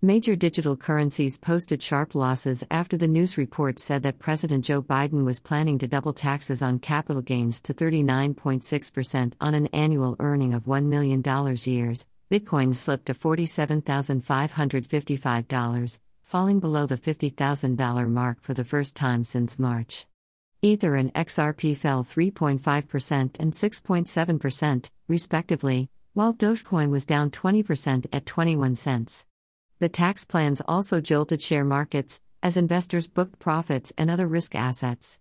Major digital currencies posted sharp losses after the news report said that President Joe Biden was planning to double taxes on capital gains to 39.6% on an annual earning of $1 million years. Bitcoin slipped to $47,555, falling below the $50,000 mark for the first time since March. Ether and XRP fell 3.5% and 6.7%, respectively, while Dogecoin was down 20% at 21 cents. The tax plans also jolted share markets, as investors booked profits and other risk assets.